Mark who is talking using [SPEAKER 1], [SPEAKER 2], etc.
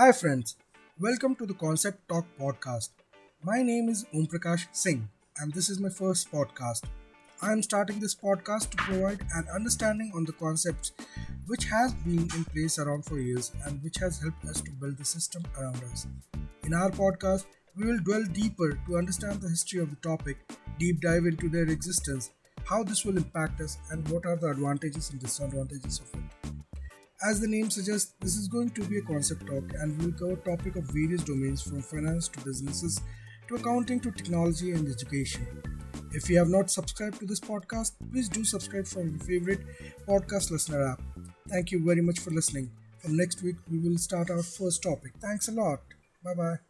[SPEAKER 1] Hi, friends. Welcome to the Concept Talk podcast. My name is Om Prakash Singh, and this is my first podcast. I am starting this podcast to provide an understanding on the concepts which has been in place around for years and which has helped us to build the system around us. In our podcast, we will dwell deeper to understand the history of the topic, deep dive into their existence, how this will impact us, and what are the advantages and disadvantages of it. As the name suggests, this is going to be a concept talk and we will cover topic of various domains from finance to businesses to accounting to technology and education. If you have not subscribed to this podcast, please do subscribe from your favorite podcast listener app. Thank you very much for listening. From next week, we will start our first topic. Thanks a lot. Bye bye.